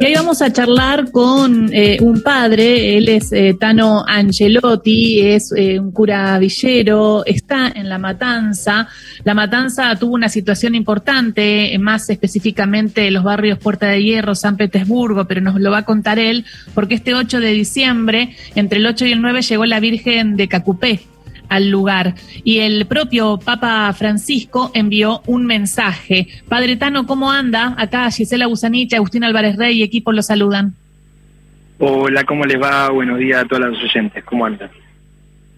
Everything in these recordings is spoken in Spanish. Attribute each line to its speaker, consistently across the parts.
Speaker 1: Y ahí vamos a charlar con eh, un padre, él es eh, Tano Angelotti, es eh, un cura villero, está en La Matanza. La Matanza tuvo una situación importante, más específicamente en los barrios Puerta de Hierro, San Petersburgo, pero nos lo va a contar él, porque este 8 de diciembre, entre el 8 y el 9, llegó la Virgen de Cacupé, al lugar. Y el propio Papa Francisco envió un mensaje. Padre Tano, ¿cómo anda? Acá Gisela Busanich, Agustín Álvarez Rey y equipo lo saludan.
Speaker 2: Hola, ¿cómo les va? Buenos días a todos los oyentes. ¿Cómo andan?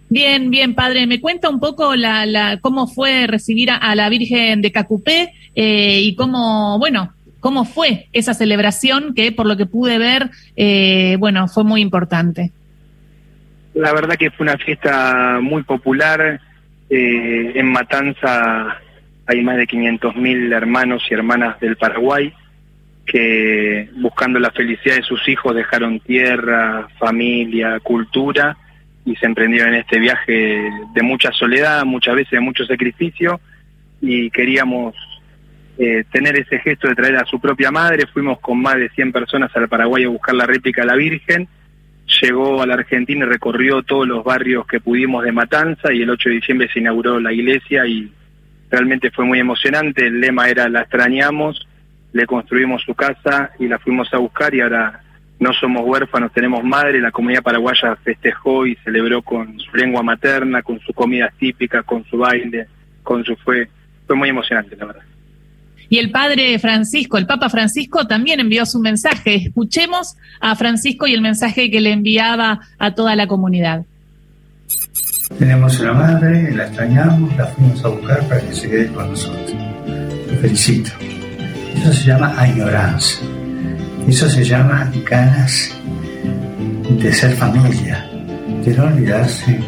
Speaker 1: Bien, bien, padre. ¿Me cuenta un poco la, la cómo fue recibir a, la Virgen de Cacupé eh, y cómo, bueno, cómo fue esa celebración que, por lo que pude ver, eh, bueno, fue muy importante?
Speaker 2: La verdad que fue una fiesta muy popular. Eh, en Matanza hay más de 500.000 hermanos y hermanas del Paraguay que buscando la felicidad de sus hijos dejaron tierra, familia, cultura y se emprendieron en este viaje de mucha soledad, muchas veces de mucho sacrificio y queríamos eh, tener ese gesto de traer a su propia madre. Fuimos con más de 100 personas al Paraguay a buscar la réplica de la Virgen llegó a la Argentina y recorrió todos los barrios que pudimos de Matanza y el 8 de diciembre se inauguró la iglesia y realmente fue muy emocionante. El lema era la extrañamos, le construimos su casa y la fuimos a buscar y ahora no somos huérfanos, tenemos madre. La comunidad paraguaya festejó y celebró con su lengua materna, con su comida típica, con su baile, con su fue. Fue muy emocionante, la verdad.
Speaker 1: Y el padre Francisco, el Papa Francisco, también envió su mensaje. Escuchemos a Francisco y el mensaje que le enviaba a toda la comunidad.
Speaker 3: Tenemos una madre, la extrañamos, la fuimos a buscar para que se quede con nosotros. Lo felicito. Eso se llama añoranza. Eso se llama ganas de ser familia, de no olvidarse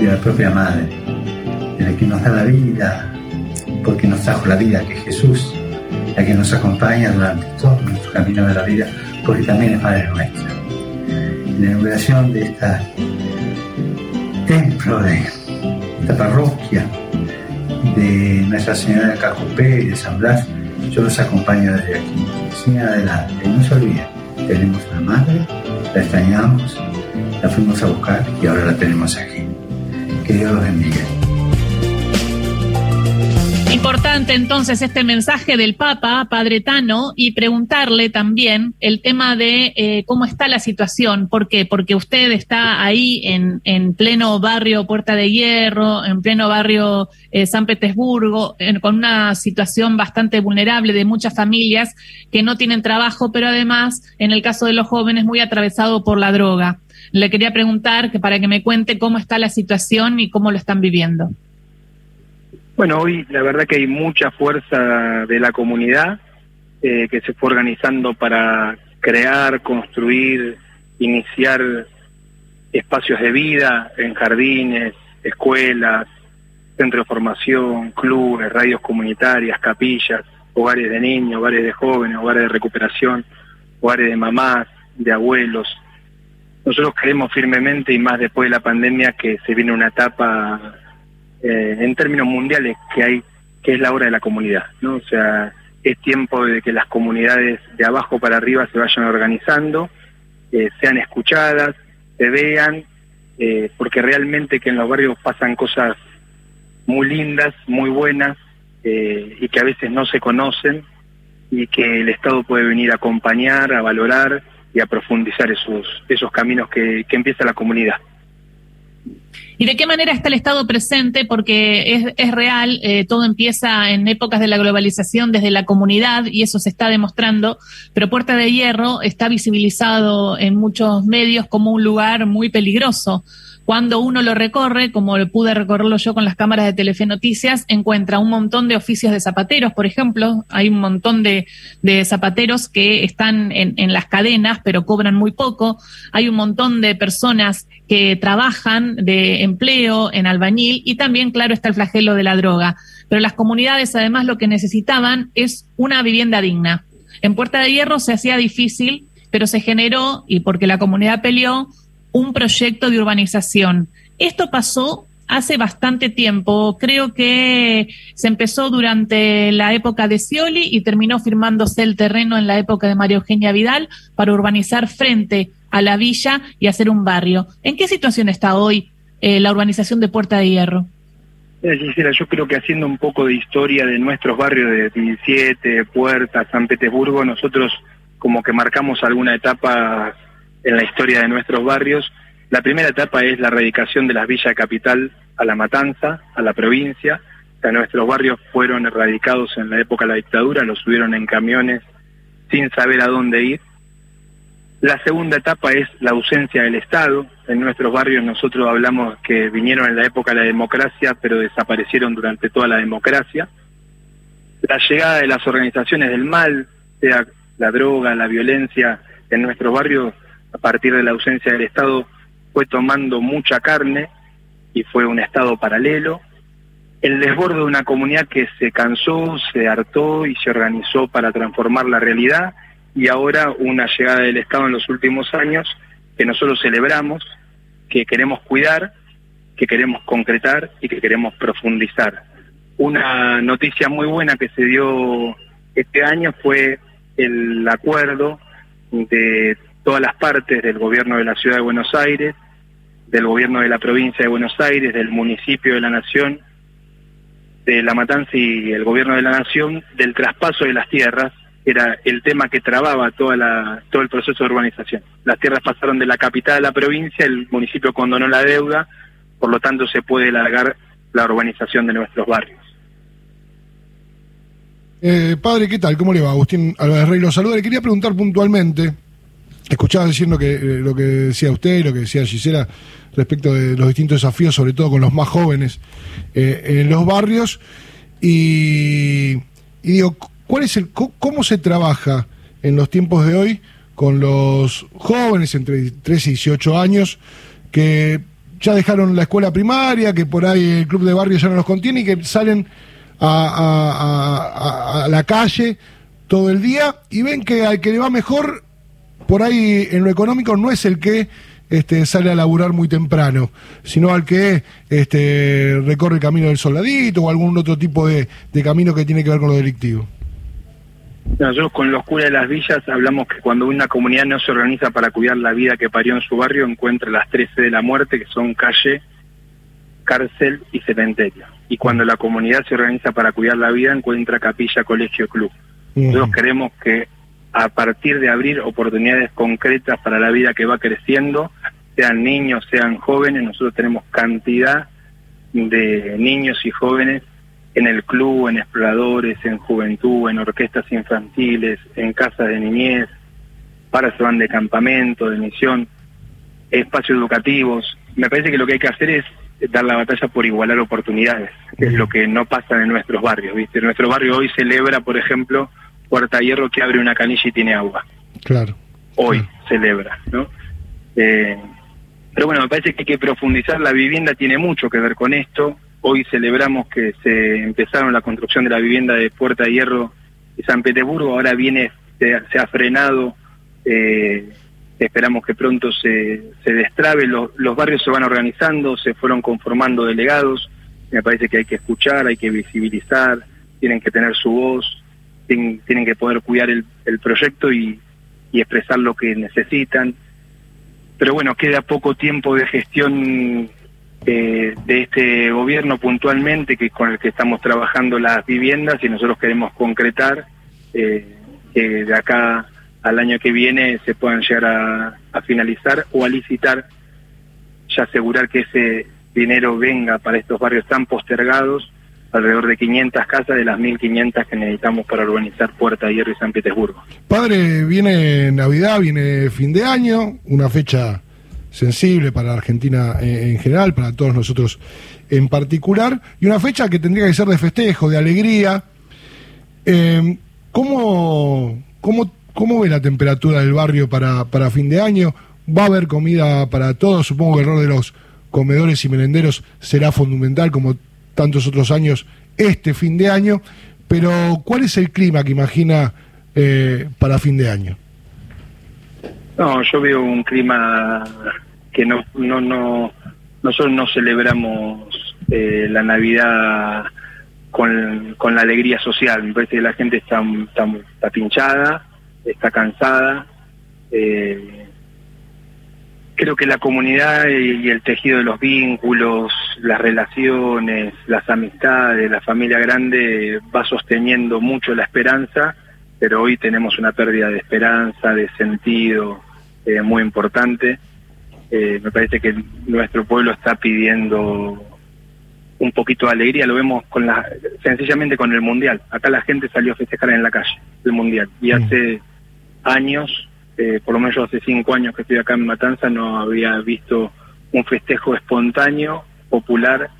Speaker 3: de la propia madre, de la que nos da la vida, porque nos trajo la vida, que es Jesús, la que nos acompaña durante todo nuestro camino de la vida, porque también es Madre nuestra. La inauguración de este templo, de esta parroquia de Nuestra Señora de Cajupé y de San Blas, yo los acompaño desde aquí. Sin adelante, no se olviden, tenemos una madre, la extrañamos, la fuimos a buscar y ahora la tenemos aquí. Que Dios los bendiga.
Speaker 1: Importante entonces este mensaje del Papa, Padre Tano, y preguntarle también el tema de eh, cómo está la situación. ¿Por qué? Porque usted está ahí en, en pleno barrio Puerta de Hierro, en pleno barrio eh, San Petersburgo, con una situación bastante vulnerable de muchas familias que no tienen trabajo, pero además, en el caso de los jóvenes, muy atravesado por la droga. Le quería preguntar que para que me cuente cómo está la situación y cómo lo están viviendo.
Speaker 2: Bueno, hoy la verdad que hay mucha fuerza de la comunidad eh, que se fue organizando para crear, construir, iniciar espacios de vida en jardines, escuelas, centros de formación, clubes, radios comunitarias, capillas, hogares de niños, hogares de jóvenes, hogares de recuperación, hogares de mamás, de abuelos. Nosotros creemos firmemente y más después de la pandemia que se viene una etapa eh, en términos mundiales que hay que es la hora de la comunidad, ¿no? O sea, es tiempo de que las comunidades de abajo para arriba se vayan organizando, eh, sean escuchadas, se vean, eh, porque realmente que en los barrios pasan cosas muy lindas, muy buenas, y que a veces no se conocen, y que el Estado puede venir a acompañar, a valorar y a profundizar esos, esos caminos que empieza la comunidad.
Speaker 1: ¿Y de qué manera está el Estado presente? Porque es, real, eh, todo empieza en épocas de la globalización desde la comunidad y eso se está demostrando, pero Puerta de Hierro está visibilizado en muchos medios como un lugar muy peligroso cuando uno lo recorre, como pude recorrerlo yo con las cámaras de Telefe Noticias, encuentra un montón de oficios de zapateros, por ejemplo. Hay un montón de, zapateros que están en, las cadenas, pero cobran muy poco. Hay un montón de personas que trabajan de empleo en albañil y también, claro, está el flagelo de la droga. Pero las comunidades, además, lo que necesitaban es una vivienda digna. En Puerta de Hierro se hacía difícil, pero se generó, y porque la comunidad peleó, un proyecto de urbanización. Esto pasó hace bastante tiempo. Creo que se empezó durante la época de Scioli y terminó firmándose el terreno en la época de María Eugenia Vidal para urbanizar frente a la villa y hacer un barrio. ¿En qué situación está hoy eh, la urbanización de Puerta de Hierro?
Speaker 2: yo creo que haciendo un poco de historia de nuestros barrios de 17, Puerta, San Petersburgo, nosotros como que marcamos alguna etapa en la historia de nuestros barrios la primera etapa es la erradicación de las villas capital a la matanza, a la provincia. O nuestros barrios fueron erradicados en la época de la dictadura, los subieron en camiones sin saber a dónde ir. La segunda etapa es la ausencia del Estado. En nuestros barrios nosotros hablamos que vinieron en la época de la democracia, pero desaparecieron durante toda la democracia. La llegada de las organizaciones del mal, sea la droga, la violencia, en nuestros barrios, a partir de la ausencia del Estado, fue tomando mucha carne y fue un estado paralelo. El desborde de una comunidad que se cansó, se hartó y se organizó para transformar la realidad y ahora una llegada del Estado en los últimos años que nosotros celebramos, que queremos cuidar, que queremos concretar y que queremos profundizar. Una noticia muy buena que se dio este año fue el acuerdo de todas las partes del gobierno de la ciudad de Buenos Aires, del gobierno de la provincia de Buenos Aires, del municipio de la Nación, de La Matanza y el gobierno de la Nación, del traspaso de las tierras, era el tema que trababa toda la, todo el proceso de urbanización. Las tierras pasaron de la capital a la provincia, el municipio condonó la deuda, por lo tanto se puede largar la urbanización de nuestros barrios.
Speaker 4: Eh, padre, ¿qué tal? ¿Cómo le va? Agustín Álvarez Rey lo saluda. Le quería preguntar puntualmente, escuchaba diciendo que eh, lo que decía usted y lo que decía Gisela respecto de los distintos desafíos, sobre todo con los más jóvenes eh, en los barrios. Y, digo, ¿cuál es el, ¿cómo se trabaja en los tiempos de hoy con los jóvenes entre 13 y 18 años que ya dejaron la escuela primaria, que por ahí el club de barrio ya no los contiene y que salen a la calle todo el día y ven que al que le va mejor por ahí en lo económico no es el que este, sale a laburar muy temprano, sino al que este, recorre el camino del soldadito o algún otro tipo de, camino que tiene que ver con lo delictivo.
Speaker 2: Nosotros con los curas de las villas hablamos que cuando una comunidad no se organiza para cuidar la vida que parió en su barrio, encuentra las 13 de la muerte, que son calle, cárcel y cementerio. Y cuando la comunidad se organiza para cuidar la vida, encuentra capilla, colegio, club. Nosotros queremos que a partir de abrir oportunidades concretas para la vida que va creciendo, sean niños, sean jóvenes, nosotros tenemos cantidad de niños y jóvenes en el club, en exploradores, en juventud, en orquestas infantiles, en casas de niñez, para se van de campamento, de misión, espacios educativos. Me parece que lo que hay que hacer es dar la batalla por igualar oportunidades, que es lo que no pasa en nuestros barrios. ¿viste? Nuestro barrio hoy celebra, por ejemplo, Puerta Hierro que abre una canilla y tiene agua.
Speaker 4: Claro.
Speaker 2: Hoy celebra, ¿no? Eh, pero bueno, me parece que hay que profundizar. La vivienda tiene mucho que ver con esto. Hoy celebramos que se empezaron la construcción de la vivienda de Puerta Hierro de San Petersburgo. Ahora viene, se, ha frenado. Eh, esperamos que pronto se, se destrabe. Los, los barrios se van organizando, se fueron conformando delegados. Me parece que hay que escuchar, hay que visibilizar, tienen que tener su voz tienen, que poder cuidar el, proyecto y, expresar lo que necesitan. Pero bueno, queda poco tiempo de gestión eh, de este gobierno puntualmente, que con el que estamos trabajando las viviendas y nosotros queremos concretar eh, que de acá al año que viene se puedan llegar a, a finalizar o a licitar, ya asegurar que ese dinero venga para estos barrios tan postergados alrededor de 500 casas de las 1.500 que necesitamos para urbanizar Puerta Hierro y San Petersburgo.
Speaker 4: Padre, viene Navidad, viene fin de año, una fecha sensible para Argentina en general, para todos nosotros en particular, y una fecha que tendría que ser de festejo, de alegría. Eh, ¿cómo, cómo, ve la temperatura del barrio para, para fin de año? ¿Va a haber comida para todos? Supongo que el rol de los comedores y merenderos será fundamental, como tantos otros años este fin de año, pero ¿cuál es el clima que imagina eh, para fin de año?
Speaker 2: No, yo veo un clima que no, no, no, nosotros no celebramos eh, la Navidad con, con, la alegría social. Me parece que la gente está, está, pinchada, está cansada. Eh, creo que la comunidad y, el tejido de los vínculos, las relaciones, las amistades, la familia grande va sosteniendo mucho la esperanza, pero hoy tenemos una pérdida de esperanza, de sentido eh, muy importante. Eh, me parece que nuestro pueblo está pidiendo un poquito de alegría, lo vemos con la, sencillamente con el Mundial. Acá la gente salió a festejar en la calle, el Mundial, y mm. hace años eh, por lo menos hace cinco años que estoy acá en Matanza, no había visto un festejo espontáneo, popular,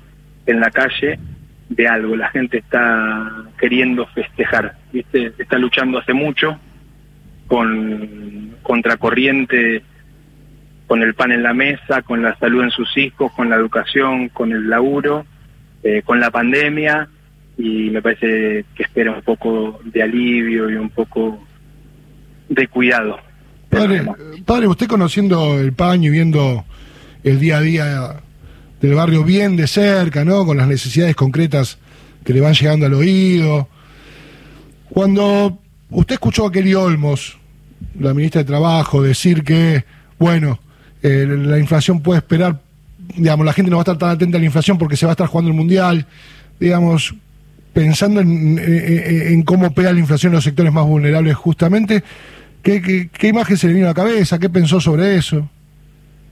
Speaker 2: en la calle de algo. La gente está queriendo festejar, ¿viste? Está luchando hace mucho con contracorriente, con el pan en la mesa, con la salud en sus hijos, con la educación, con el laburo, eh, con la pandemia y me parece que espera un poco de alivio y un poco de cuidado.
Speaker 4: Padre, padre, usted conociendo el paño y viendo el día a día del barrio bien de cerca, ¿no? Con las necesidades concretas que le van llegando al oído. Cuando usted escuchó a Kelly Olmos, la ministra de Trabajo, decir que, bueno, eh, la inflación puede esperar, digamos, la gente no va a estar tan atenta a la inflación porque se va a estar jugando el Mundial, digamos, pensando en, en cómo pega la inflación en los sectores más vulnerables justamente, ¿Qué, imagen se le vino a la cabeza? ¿Qué pensó sobre eso?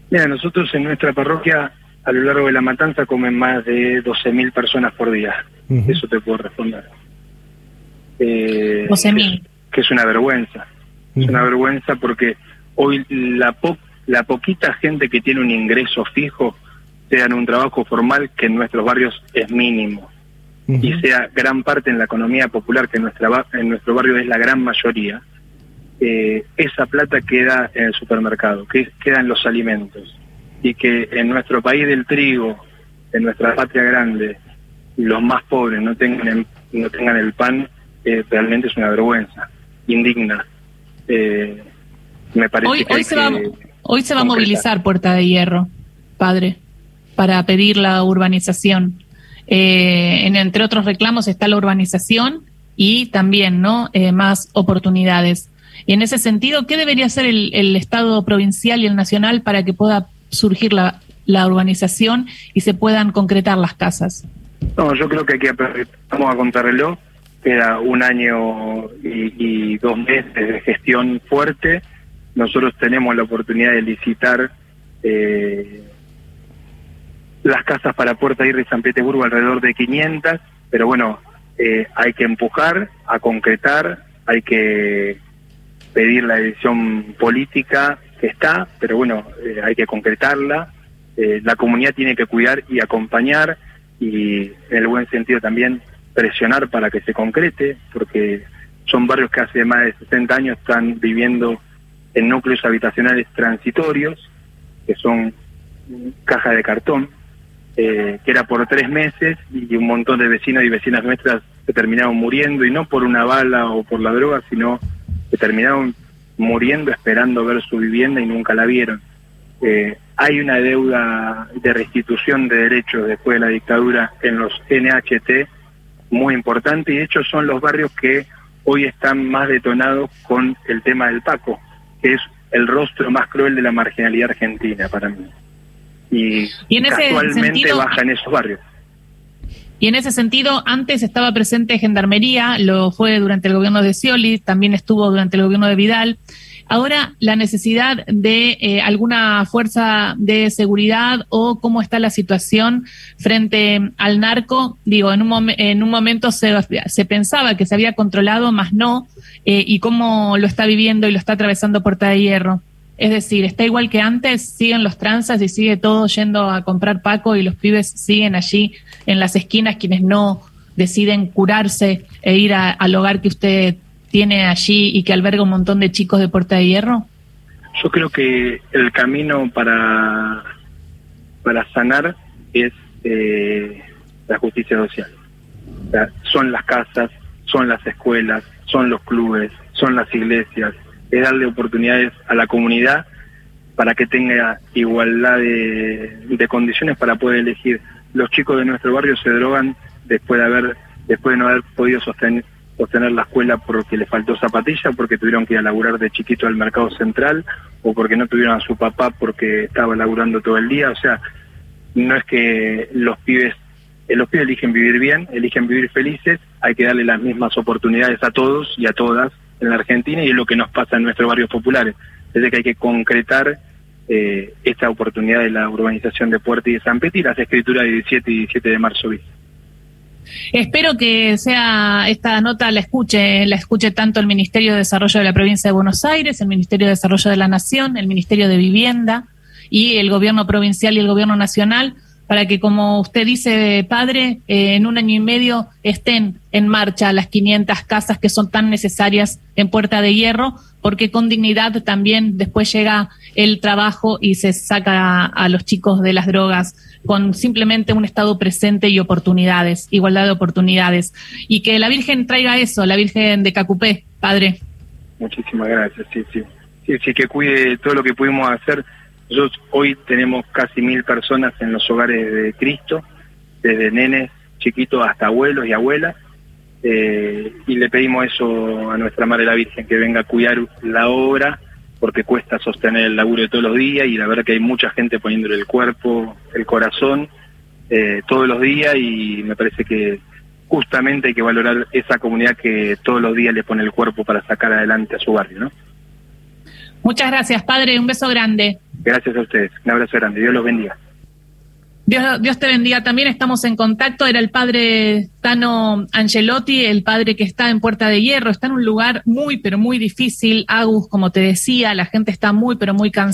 Speaker 2: Mira, nosotros en nuestra parroquia, a lo largo de la matanza, comen más de 12.000 personas por día. Eso te puedo responder.
Speaker 1: Eh, 12.000.
Speaker 2: Que es una vergüenza. Es una vergüenza porque hoy la, la poquita gente que tiene un ingreso fijo, sea en un trabajo formal, que en nuestros barrios es mínimo, y sea gran parte en la economía popular, que en, nuestra, en nuestro barrio es la gran mayoría, eh, esa plata queda en el supermercado, que queda en los alimentos. Y que en nuestro país del trigo, en nuestra patria grande, los más pobres no tengan, no tengan el pan, eh, realmente es una vergüenza, indigna. Eh, me parece
Speaker 1: hoy, hoy, se va, hoy se va a movilizar Puerta de Hierro, padre, para pedir la urbanización. en, entre otros reclamos está la urbanización y también no más oportunidades. Y en ese sentido, ¿qué debería hacer el, Estado provincial y el nacional para que pueda surgir la, urbanización y se puedan concretar las casas?
Speaker 2: No, yo creo que aquí vamos a contrarreloj. Queda un año y, dos meses de gestión fuerte. Nosotros tenemos la oportunidad de licitar eh, las casas para Puerta Irre y San Petersburgo alrededor de 500, pero bueno, eh, hay que empujar a concretar, hay que pedir la decisión política está, pero bueno, eh, hay que concretarla. Eh, la comunidad tiene que cuidar y acompañar y en el buen sentido también presionar para que se concrete, porque son barrios que hace más de 60 años están viviendo en núcleos habitacionales transitorios, que son caja de cartón, eh, que era por tres meses y un montón de vecinos y vecinas nuestras se terminaron muriendo y no por una bala o por la droga, sino que terminaron muriendo esperando ver su vivienda y nunca la vieron. Eh, hay una deuda de restitución de derechos después de la dictadura en los NHT muy importante y de hecho son los barrios que hoy están más detonados con el tema del Paco, que es el rostro más cruel de la marginalidad argentina para mí. Y, actualmente baja en esos barrios.
Speaker 1: Y en ese sentido, antes estaba presente Gendarmería, lo fue durante el gobierno de Scioli, también estuvo durante el gobierno de Vidal. Ahora, la necesidad de eh, alguna fuerza de seguridad o cómo está la situación frente al narco, digo, en un, en un momento se, pensaba que se había controlado, más no, eh, y cómo lo está viviendo y lo está atravesando Puerta de Hierro. Es decir, está igual que antes, siguen los tranzas y sigue todo yendo a comprar Paco y los pibes siguen allí en las esquinas quienes no deciden curarse e ir al hogar que usted tiene allí y que alberga un montón de chicos de Puerta de Hierro?
Speaker 2: Yo creo que el camino para, para sanar es eh, la justicia social. son las casas, son las escuelas, son los clubes, son las iglesias, es darle oportunidades a la comunidad para que tenga igualdad de, condiciones para poder elegir. los chicos de nuestro barrio se drogan después de haber después de no haber podido sostener sostener la escuela porque le faltó zapatilla, porque tuvieron que ir a laburar de chiquito al mercado central, o porque no tuvieron a su papá porque estaba laburando todo el día. O sea, no es que los pibes, eh, los pibes eligen vivir bien, eligen vivir felices, hay que darle las mismas oportunidades a todos y a todas en la Argentina y es lo que nos pasa en nuestros barrios populares. Es que hay que concretar eh, esta oportunidad de la urbanización de Puerta y de San Petri, las escrituras de 17 y 17 de marzo.
Speaker 1: Espero que sea esta nota la escuche, la escuche tanto el Ministerio de Desarrollo de la Provincia de Buenos Aires, el Ministerio de Desarrollo de la Nación, el Ministerio de Vivienda y el Gobierno provincial y el Gobierno nacional para que, como usted dice, padre, eh, en un año y medio estén en marcha las 500 casas que son tan necesarias en Puerta de Hierro, porque con dignidad también después llega el trabajo y se saca a los chicos de las drogas con simplemente un estado presente y oportunidades, igualdad de oportunidades. Y que la Virgen traiga eso, la Virgen de Cacupé, Padre.
Speaker 2: Muchísimas gracias, sí, sí. Sí, sí, que cuide todo lo que pudimos hacer. Nosotros hoy tenemos casi mil personas en los hogares de Cristo, desde nenes chiquitos hasta abuelos y abuelas. Eh, y le pedimos eso a nuestra Madre la Virgen, que venga a cuidar la obra porque cuesta sostener el laburo de todos los días y la verdad que hay mucha gente poniéndole el cuerpo, el corazón eh, todos los días y me parece que justamente hay que valorar esa comunidad que todos los días le pone el cuerpo para sacar adelante a su barrio, ¿no?
Speaker 1: Muchas gracias, padre. Un beso grande.
Speaker 2: Gracias a ustedes. Un abrazo grande. Dios los bendiga.
Speaker 1: Dios, te bendiga. También estamos en contacto. Era el padre Tano Angelotti, el padre que está en Puerta de Hierro. Está en un lugar muy, pero muy difícil. Agus, como te decía, la gente está muy, pero muy cansada.